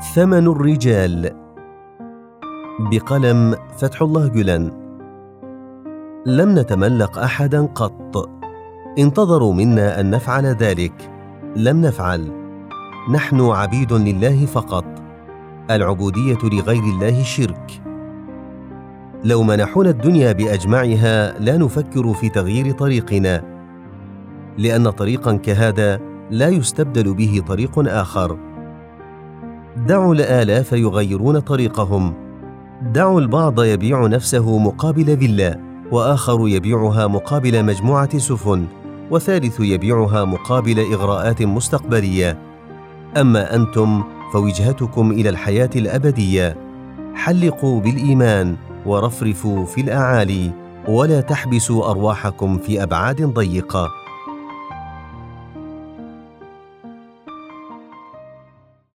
ثمن الرجال. بقلم فتح الله جلان. لم نتملق أحدا قط. انتظروا منا أن نفعل ذلك. لم نفعل. نحن عبيد لله فقط. العبودية لغير الله شرك. لو منحونا الدنيا بأجمعها لا نفكر في تغيير طريقنا. لأن طريقا كهذا لا يستبدل به طريق آخر. دعوا الالاف يغيرون طريقهم. دعوا البعض يبيع نفسه مقابل فيلا وآخر يبيعها مقابل مجموعة سفن وثالث يبيعها مقابل إغراءات مستقبلية. أما أنتم فوجهتكم إلى الحياة الأبدية. حلقوا بالإيمان ورفرفوا في الأعالي ولا تحبسوا أرواحكم في أبعاد ضيقة.